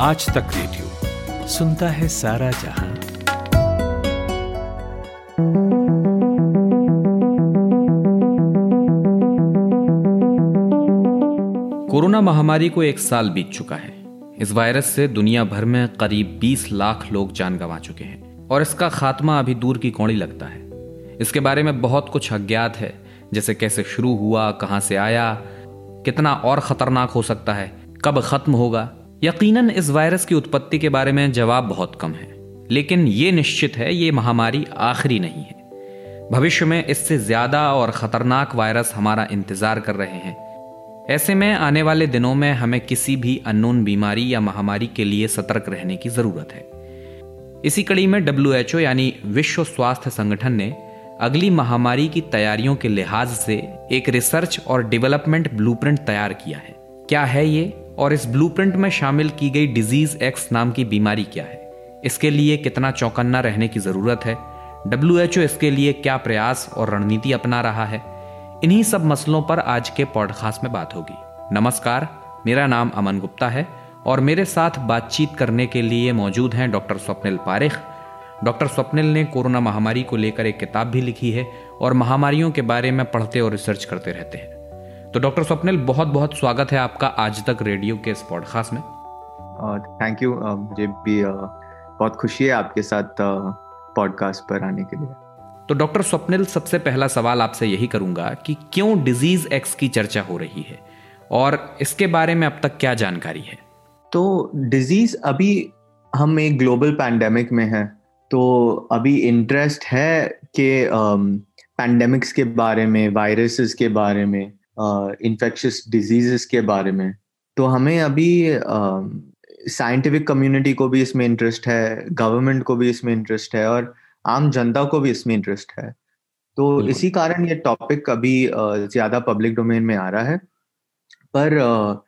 आज तक रेडियो सुनता है सारा जहाँ। कोरोना महामारी को एक साल बीत चुका है। इस वायरस से दुनिया भर में करीब 20 लाख लोग जान गंवा चुके हैं और इसका खात्मा अभी दूर की कौड़ी लगता है। इसके बारे में बहुत कुछ अज्ञात है, जैसे कैसे शुरू हुआ, कहाँ से आया, कितना और खतरनाक हो सकता है, कब खत्म होगा यकीनन इस वायरस की उत्पत्ति के बारे में जवाब बहुत कम है, लेकिन ये निश्चित है, ये महामारी आखिरी नहीं है। भविष्य में इससे ज़्यादा और खतरनाक वायरस हमारा इंतज़ार कर रहे हैं। ऐसे में आने वाले दिनों में हमें किसी भी अननोन बीमारी या महामारी के लिए सतर्क रहने की ज़रूरत है। इसी कड़ी में डब्ल्यूएचओ यानी विश्व स्वास्थ्य संगठन ने अगली महामारी की तैयारियों के लिहाज से एक रिसर्च और डेवलपमेंट ब्लूप्रिंट तैयार किया है। क्या है ये? और इस ब्लूप्रिंट में शामिल की गई डिज़ीज़ एक्स नाम की बीमारी क्या है? इसके लिए कितना चौकन्ना रहने की ज़रूरत है? डब्ल्यू एच ओ इसके लिए क्या प्रयास और रणनीति अपना रहा है? इन्हीं सब मसलों पर आज के पॉडकास्ट में बात होगी। नमस्कार, मेरा नाम अमन गुप्ता है और मेरे साथ बातचीत करने के लिए मौजूद हैं डॉक्टर स्वप्निल पारिख। डॉक्टर स्वप्निल ने कोरोना महामारी को लेकर एक किताब भी लिखी है और महामारियों के बारे में पढ़ते और रिसर्च करते रहते हैं। तो डॉक्टर स्वप्निल बहुत बहुत स्वागत है आपका आज तक रेडियो के इस पॉडकास्ट में। थैंक यू मुझे भी बहुत खुशी है आपके साथ पॉडकास्ट पर आने के लिए। तो डॉक्टर स्वप्निल सबसे पहला सवाल आपसे यही करूँगा कि क्यों डिज़ीज़ एक्स की चर्चा हो रही है? और इसके बारे में अब तक क्या जानकारी है? तो डिज़ीज़ अभी हम एक ग्लोबल पैंडेमिक में है तो अभी इंटरेस्ट है कि पैंडेमिक्स के बारे में वायरसेस के बारे में इन्फेक्शियस डिजीजेस के बारे में। तो हमें अभी साइंटिफिक कम्युनिटी को भी इसमें इंटरेस्ट है गवर्नमेंट को भी इसमें इंटरेस्ट है और आम जनता को भी इसमें इंटरेस्ट है। तो इसी कारण ये टॉपिक अभी ज़्यादा पब्लिक डोमेन में आ रहा है। पर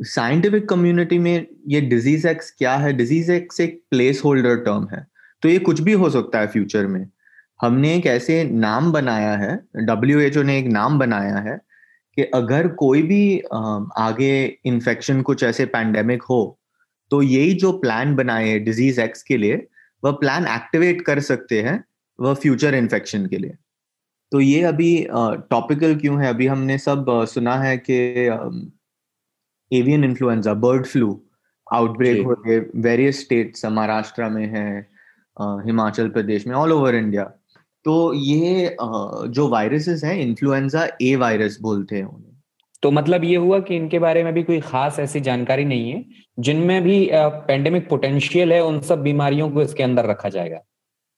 साइंटिफिक कम्युनिटी में ये डिज़ीज़ एक्स क्या है? डिज़ीज़ एक्स एक प्लेस होल्डर टर्म है। तो ये कुछ भी हो सकता है फ्यूचर में। हमने एक ऐसे नाम बनाया है डब्ल्यूएचओ ने एक नाम बनाया है कि अगर कोई भी आगे इन्फेक्शन कुछ ऐसे पैंडेमिक हो तो यही जो प्लान बनाए डिज़ीज़ एक्स के लिए वह प्लान एक्टिवेट कर सकते हैं वह फ्यूचर इन्फेक्शन के लिए। तो ये अभी टॉपिकल क्यों है? अभी हमने सब सुना है कि avian influenza bird flu outbreak हो गए वेरियस स्टेट्स महाराष्ट्र में है हिमाचल प्रदेश में ऑल ओवर इंडिया तो ये जो वायरसेस हैं इन्फ्लुएंजा ए वायरस बोलते हैं उन्हें तो मतलब ये हुआ कि इनके बारे में भी कोई खास ऐसी जानकारी नहीं है जिनमें भी पेंडेमिक पोटेंशियल है उन सब बीमारियों को इसके अंदर रखा जाएगा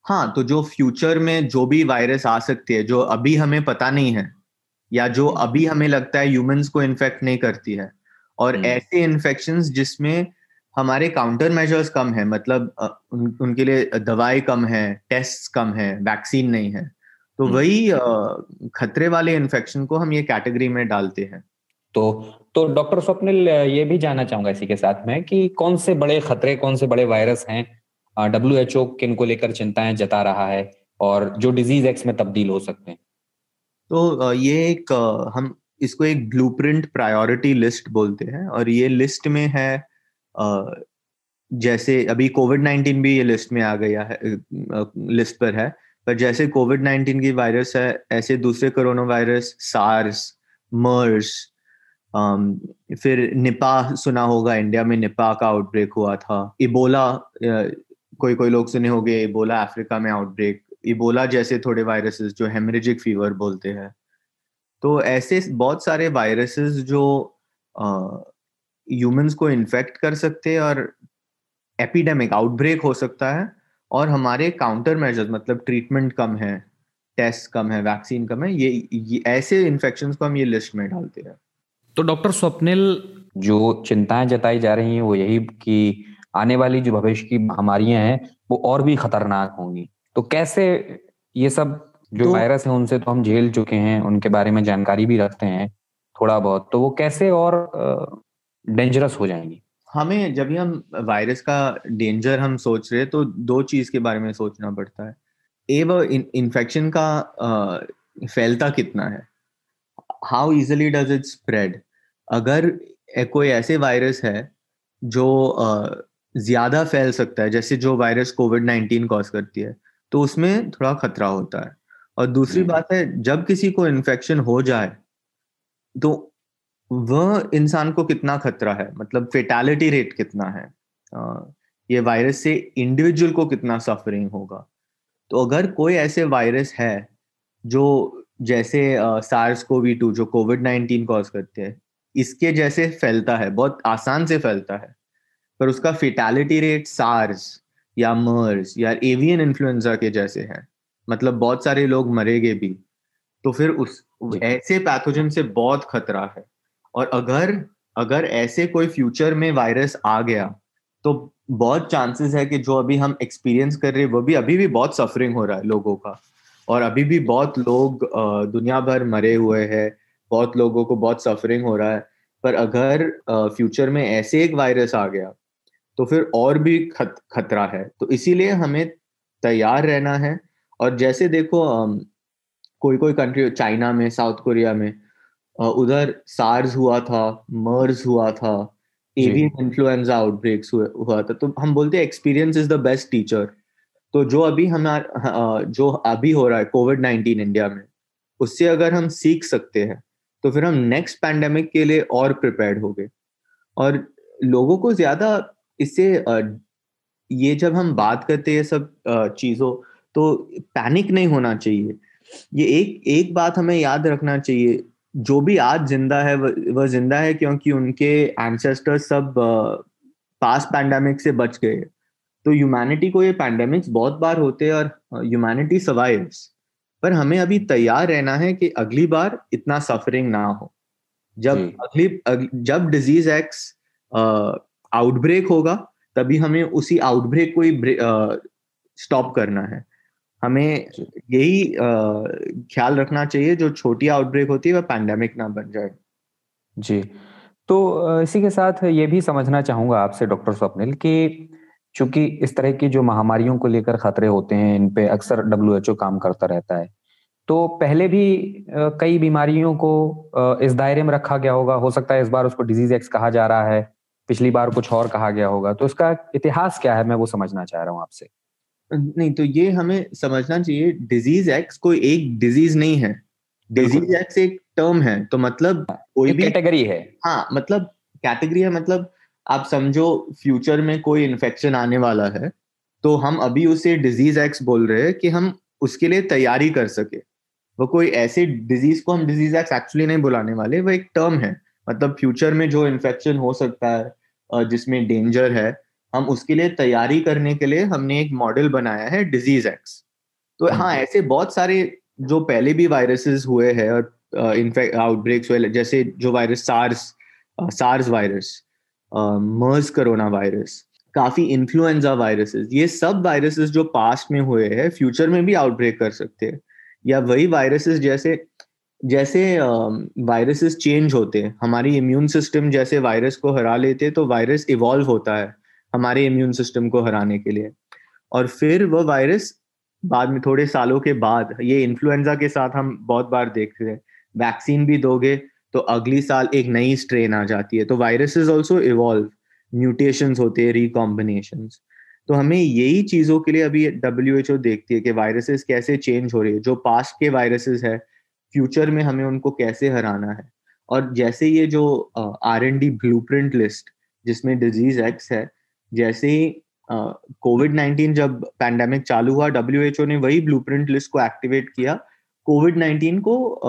हाँ तो जो फ्यूचर में जो भी वायरस आ सकती है जो अभी हमें पता नहीं है या जो अभी हमें लगता है ह्यूमंस को इन्फेक्ट नहीं करती है और हम्म। ऐसे इन्फेक्शन जिसमें हमारे काउंटर मेजर्स कम है मतलब उन, उनके लिए दवाई कम है टेस्ट कम है वैक्सीन नहीं है। तो हम्म। वही खतरे वाले इन्फेक्शन को हम ये कैटेगरी में डालते हैं। तो तो डॉक्टर स्वप्निल ये भी जानना चाहूँगा इसी के साथ में कि कौन से बड़े खतरे कौन से बड़े वायरस हैं डब्ल्यू एच ओ किन को लेकर चिंताएँ जता रहा है और जो डिज़ीज़ एक्स में तब्दील हो सकते हैं? तो ये एक हम इसको एक ब्लूप्रिंट प्रायोरिटी लिस्ट बोलते हैं और ये लिस्ट में है जैसे अभी कोविड नाइन्टीन भी ये लिस्ट में आ गया है लिस्ट पर है, पर जैसे कोविड नाइन्टीन की वायरस है, ऐसे दूसरे कोरोना वायरस सार्स मर्स फिर निपा सुना होगा इंडिया में निपा का आउटब्रेक हुआ था इबोला कोई कोई लोग सुने होंगे इबोला अफ्रीका में आउटब्रेक इबोला जैसे थोड़े वायरसेस जो हेमरेजिक फीवर बोलते हैं। तो ऐसे बहुत सारे वायरसेस जो ह्यूमंस को इन्फेक्ट कर सकते हैं और एपिडेमिक आउटब्रेक हो सकता है और हमारे काउंटर मेजर्स मतलब ट्रीटमेंट कम है टेस्ट कम है वैक्सीन कम है ये, ये ऐसे इन्फेक्शन को हम ये लिस्ट में डालते हैं। तो डॉक्टर स्वप्निल जो चिंताएँ जताई जा रही हैं वो यही कि आने वाली जो भविष्य की महामारियाँ हैं वो और भी खतरनाक होंगी। तो कैसे ये सब जो तो, वायरस है उनसे तो हम झेल चुके हैं उनके बारे में जानकारी भी रखते हैं थोड़ा बहुत। तो वो कैसे और डेंजरस हो जाएँगी। हमें जब भी हम वायरस का डेंजर हम सोच रहे हैं तो दो चीज़ के बारे में सोचना पड़ता है। ए वो इन्फेक्शन का फैलता कितना है? How easily does it spread अगर कोई ऐसे वायरस है जो ज़्यादा फैल सकता है जैसे जो वायरस कोविड नाइन्टीन कॉज करती है तो उसमें थोड़ा खतरा होता है। और दूसरी बात है जब किसी को इन्फेक्शन हो जाए तो वह इंसान को कितना खतरा है? मतलब फेटालिटी रेट कितना है? ये वायरस से इंडिविजुअल को कितना सफरिंग होगा? तो अगर कोई ऐसे वायरस है जो जैसे सार्स कोवी टू जो कोविड नाइन्टीन कॉज करते हैं इसके जैसे फैलता है बहुत आसान से फैलता है पर उसका फेटालिटी रेट सार्स या मर्स या एवियन इन्फ्लुएंजा के जैसे है मतलब बहुत सारे लोग मरेंगे भी तो फिर उस ऐसे पैथोजन से बहुत खतरा है। और अगर अगर ऐसे कोई फ्यूचर में वायरस आ गया तो बहुत चांसेस है कि जो अभी हम एक्सपीरियंस कर रहे हैं वो भी अभी भी बहुत सफरिंग हो रहा है लोगों का। और अभी भी बहुत लोग दुनिया भर मरे हुए हैं बहुत लोगों को बहुत सफरिंग हो रहा है। पर अगर फ्यूचर में ऐसे एक वायरस आ गया तो फिर और भी खत, खतरा है। तो इसीलिए हमें तैयार रहना है। और जैसे देखो कोई कोई कंट्री चाइना में साउथ कोरिया में उधर सार्स हुआ था मर्स हुआ था एवियन इन्फ्लुएंजा आउटब्रेक्स हुआ था। तो हम बोलते हैं experience is the best teacher तो जो अभी हमारा जो अभी हो रहा है कोविड नाइनटीन इंडिया में उससे अगर हम सीख सकते हैं तो फिर हम नेक्स्ट पैंडेमिक के लिए और प्रिपेयर्ड हो गए। और लोगों को ज़्यादा इससे ये जब हम बात करते हैं सब चीज़ों तो पैनिक नहीं होना चाहिए। ये एक एक बात हमें याद रखना चाहिए जो भी आज ज़िंदा है वह ज़िंदा है क्योंकि उनके एंसेस्टर्स सब पास पैंडेमिक से बच गए। तो ह्यूमैनिटी को ये पैंडेमिक्स बहुत बार होते हैं और ह्यूमैनिटी सर्वाइव्स पर हमें अभी तैयार रहना है कि अगली बार इतना सफरिंग ना हो। जब अगली अग, जब डिज़ीज़ एक्स आउटब्रेक होगा तभी हमें उसी आउटब्रेक को ही स्टॉप करना है। हमें यही ख्याल रखना चाहिए जो छोटी आउटब्रेक होती है वह पैंडेमिक ना बन जाए। जी। तो इसी के साथ ये भी समझना चाहूँगा आपसे डॉक्टर स्वप्निल कि चूँकि इस तरह की जो महामारियों को लेकर खतरे होते हैं इन पे अक्सर डब्ल्यूएचओ काम करता रहता है तो पहले भी कई बीमारियों को इस दायरे में रखा गया होगा। हो सकता है इस बार उसको डिज़ीज़ एक्स कहा जा रहा है पिछली बार कुछ और कहा गया होगा। तो इसका इतिहास क्या है मैं वो समझना चाह रहा हूँ आपसे। नहीं तो ये हमें समझना चाहिए डिज़ीज़ एक्स कोई एक डिज़ीज़ नहीं है। डिज़ीज़ एक्स एक टर्म है तो मतलब कोई भी कैटेगरी है। हाँ मतलब कैटेगरी है मतलब आप समझो फ्यूचर में कोई इन्फेक्शन आने वाला है तो हम अभी उसे डिज़ीज़ एक्स बोल रहे हैं कि हम उसके लिए तैयारी कर सके। वो कोई ऐसे डिज़ीज़ को हम डिज़ीज़ एक्स एक्चुअली नहीं बुलाने वाले वो एक टर्म है। मतलब फ्यूचर में जो इन्फेक्शन हो सकता है जिसमें डेंजर है हम उसके लिए तैयारी करने के लिए हमने एक मॉडल बनाया है डिज़ीज़ एक्स तो हाँ। ऐसे बहुत सारे जो पहले भी वायरसेस हुए हैं और इनफेक्ट आउटब्रेक्स हुए जैसे जो virus SARS SARS virus MERS corona virus काफ़ी इन्फ्लुएंजा वायरसेस ये सब वायरसेस जो पास्ट में हुए हैं फ्यूचर में भी आउटब्रेक कर सकते हैं। या वही वायरसेस जैसे जैसे वायरसेस चेंज होते हैं हमारी इम्यून सिस्टम जैसे वायरस को हरा लेते हैं तो वायरस इवॉल्व होता है। हमारे इम्यून सिस्टम को हराने के लिए। और फिर वो वायरस बाद में थोड़े सालों के बाद, ये इन्फ्लुएंजा के साथ हम बहुत बार देखते हैं वैक्सीन भी दोगे तो अगली साल एक नई स्ट्रेन आ जाती है। तो वायरसेस ऑल्सो इवॉल्व म्यूटेशन होते हैं रिकॉम्बिनेशन तो हमें यही चीज़ों के लिए अभी डब्ल्यू एच ओ देखती है कि वायरसेस कैसे चेंज हो रही है, जो पास्ट के वायरसेस है फ्यूचर में हमें उनको कैसे हराना है। और जैसे ये जो R and D blueprint list जिसमें डिज़ीज़ एक्स है जैसे ही कोविड नाइन्टीन जब पैंडेमिक चालू हुआ डब्ल्यूएचओ ने वही ब्लू लिस्ट को एक्टिवेट किया कोविड नाइन्टीन को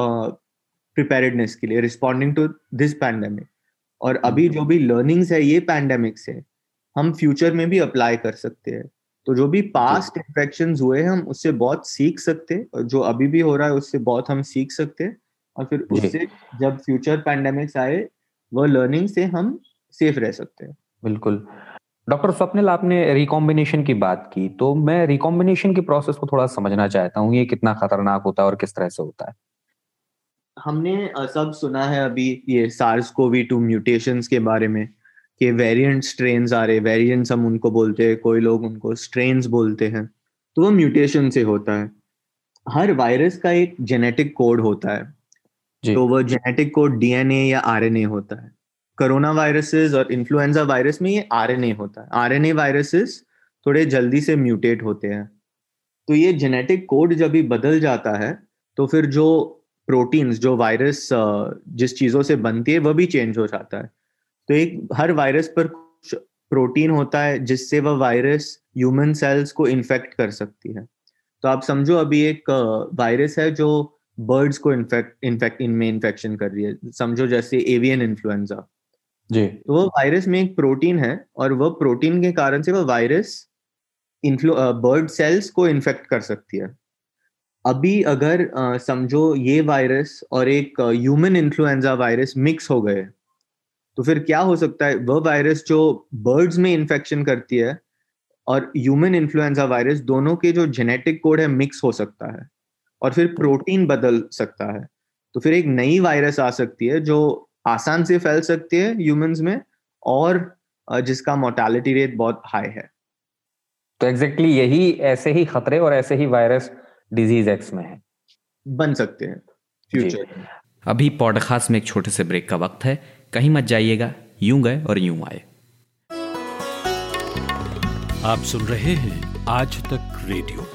प्रिपेयर्डनेस के लिए रिस्पॉन्डिंग टू दिस पैंडेमिक और अभी जो भी लर्निंग्स है ये पैंडेमिक से हम फ्यूचर में भी अप्लाई कर सकते हैं। तो जो भी पास्ट इन्फेक्शन हुए हैं हम उससे बहुत सीख सकते हैं और जो अभी भी हो रहा है उससे बहुत हम सीख सकते हैं। और फिर उससे जब फ्यूचर पैंडेमिक्स आए वो लर्निंग से हम सेफ़ रह सकते हैं। बिल्कुल। डॉक्टर स्वप्निल आपने रिकॉम्बिनेशन की बात की तो मैं रिकॉम्बिनेशन की प्रोसेस को थोड़ा समझना चाहता हूँ ये कितना खतरनाक होता है और किस तरह से होता है? हमने सब सुना है अभी ये सार्स कोवी टू म्यूटेशन के बारे में कि वेरिएंट स्ट्रेन आ रहे वेरिएंट्स हम उनको बोलते हैं कोई लोग उनको स्ट्रेन बोलते हैं तो वो म्यूटेशन से होता है। हर वायरस का एक जेनेटिक कोड होता है तो वो जेनेटिक कोड डीएनए या आरएनए होता है। कोरोना वायरसेस और इन्फ्लुएंजा वायरस में ये आरएनए होता है। आरएनए वायरसेस थोड़े जल्दी से म्यूटेट होते हैं। तो ये जेनेटिक कोड जब भी बदल जाता है तो फिर जो प्रोटीन्स जो वायरस जिस चीज़ों से बनती है वह भी चेंज हो जाता है। तो एक, हर वायरस पर कुछ प्रोटीन होता है, जिससे वह वायरस ह्यूमन सेल्स को इन्फेक्ट कर सकती है। तो आप समझो अभी एक वायरस है जो बर्ड्स को इन्फेक्ट इन्फेक्ट इनमें इन्फेक्शन कर रही है। समझो जैसे एवियन इन्फ्लुएंजा जी। वो वायरस में एक प्रोटीन है और वह प्रोटीन के कारण से वह वायरस बर्ड सेल्स को इन्फेक्ट कर सकती है। अभी अगर समझो ये वायरस और एक ह्यूमन इन्फ्लुएंजा वायरस मिक्स हो गए तो फिर क्या हो सकता है? वह वायरस जो बर्ड्स में इन्फेक्शन करती है और ह्यूमन इन्फ्लुएंजा वायरस दोनों के जो जेनेटिक कोड है मिक्स हो सकता है और फिर प्रोटीन बदल सकता है। तो फिर एक नई वायरस आ सकती है जो आसान से फैल सकती है ह्यूमंस में और जिसका मोर्टालिटी रेट बहुत हाई है। तो एग्जैक्टली exactly यही ऐसे ही खतरे और ऐसे ही वायरस डिज़ीज़ एक्स में है। बन सकते हैं फ्यूचर अभी पॉडकास्ट में एक छोटे से ब्रेक का वक्त है। कहीं मत जाइएगा यूँ गए और यूँ आए। आप सुन रहे हैं आज तक रेडियो।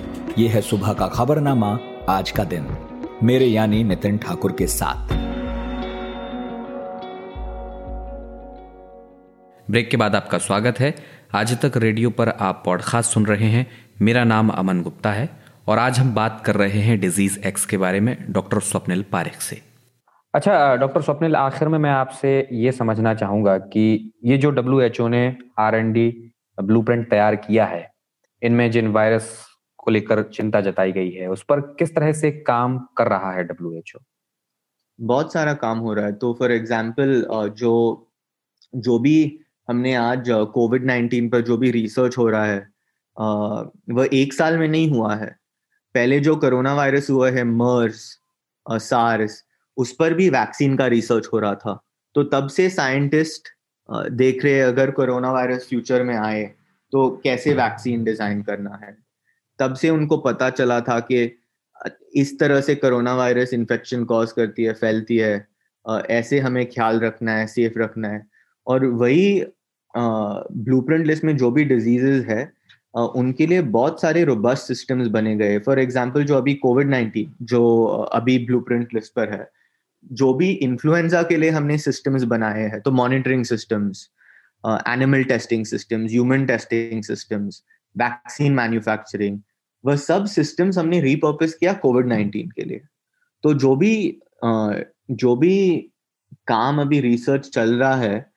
ये है सुबह का खबरनामा आज का दिन। मेरे यानी नितिन ठाकुर के साथ। ब्रेक के बाद आपका स्वागत है। आज तक रेडियो पर आप पॉडकास्ट सुन रहे हैं। मेरा नाम अमन गुप्ता है और आज हम बात कर रहे हैं डिज़ीज़ एक्स के बारे में डॉक्टर स्वप्निल पारिक से। अच्छा डॉक्टर स्वप्निल, आखिर में मैं आपसे ये समझना चाहूँगा कि ये जो WHO ने आर एन डी ब्लू तैयार किया है, इनमें जिन वायरस को लेकर चिंता जताई गई है। उस पर किस तरह से काम कर रहा है WHO बहुत सारा काम हो रहा है। तो फॉर एग्ज़ाम्पल जो जो भी हमने आज कोविड नाइन्टीन पर जो भी रिसर्च हो रहा है वह एक साल में नहीं हुआ है। पहले जो कोरोना वायरस हुआ है मर्स सार्स उस पर भी वैक्सीन का रिसर्च हो रहा था। तो तब से साइंटिस्ट देख रहे अगर कोरोना वायरस फ्यूचर में आए तो कैसे वैक्सीन डिज़ाइन करना है। तब से उनको पता चला था कि इस तरह से कोरोना वायरस इन्फेक्शन कॉज करती है, फैलती है ऐसे हमें ख्याल रखना है सेफ़ रखना है। और वही ब्लू प्रिंट लिस्ट में जो भी डिजीजेज है उनके लिए बहुत सारे रोबस्ट सिस्टम्स बने गए। फॉर एग्जांपल जो अभी कोविड नाइन्टीन जो अभी ब्लूप्रिंट लिस्ट पर है, जो भी इन्फ्लुएंजा के लिए हमने सिस्टम्स बनाए हैं तो monitoring systems animal testing systems human testing systems vaccine manufacturing वह सब सिस्टम्स हमने रिपर्पस किया कोविड नाइन्टीन के लिए। तो जो भी जो भी काम अभी रिसर्च चल रहा है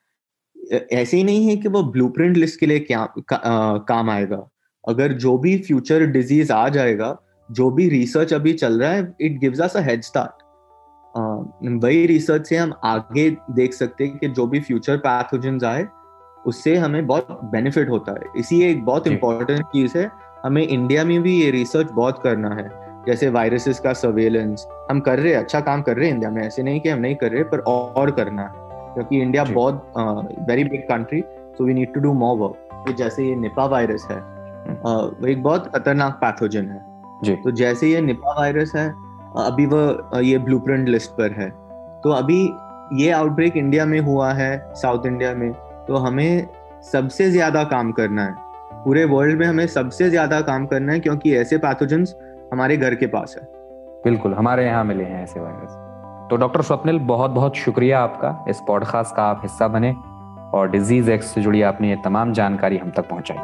ऐसे ही नहीं है कि वो ब्लूप्रिंट लिस्ट के लिए क्या का, आ, काम आएगा। अगर जो भी फ्यूचर डिज़ीज़ आ जाएगा जो भी रिसर्च अभी चल रहा है it gives us a head start वही रिसर्च से हम आगे देख सकते हैं कि जो भी फ्यूचर पैथोजन आए उससे हमें बहुत बेनिफिट होता है। इसी एक बहुत इंपॉर्टेंट चीज़ है हमें इंडिया में भी ये रिसर्च बहुत करना है। जैसे वायरसेस का सर्वेलेंस हम कर रहे हैं अच्छा काम कर रहे हैं इंडिया में ऐसे नहीं कि हम नहीं कर रहे पर और करना है। क्योंकि इंडिया बहुत very big country so we need to do more work जैसे ये निपा वायरस है। वो एक बहुत खतरनाक पैथोजन है। जी। तो जैसे ये निपा वायरस है अभी वो ये ब्लूप्रिंट लिस्ट पर है। तो अभी ये आउटब्रेक इंडिया में हुआ है साउथ इंडिया में तो हमें सबसे ज़्यादा काम करना है। पूरे वर्ल्ड में हमें सबसे ज़्यादा काम करना है क्योंकि ऐसे पैथोजेंस हमारे घर के पास है। बिल्कुल हमारे यहाँ मिले हैं ऐसे वायरस तो डॉक्टर स्वप्निल बहुत बहुत शुक्रिया आपका इस पॉडकास्ट का आप हिस्सा बने और डिज़ीज़ एक्स से जुड़ी आपने ये तमाम जानकारी हम तक पहुंचाई।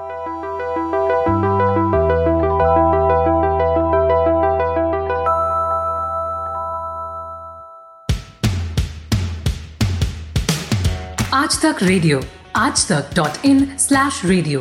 आज तक रेडियो आज तक डॉट इन स्लैश रेडियो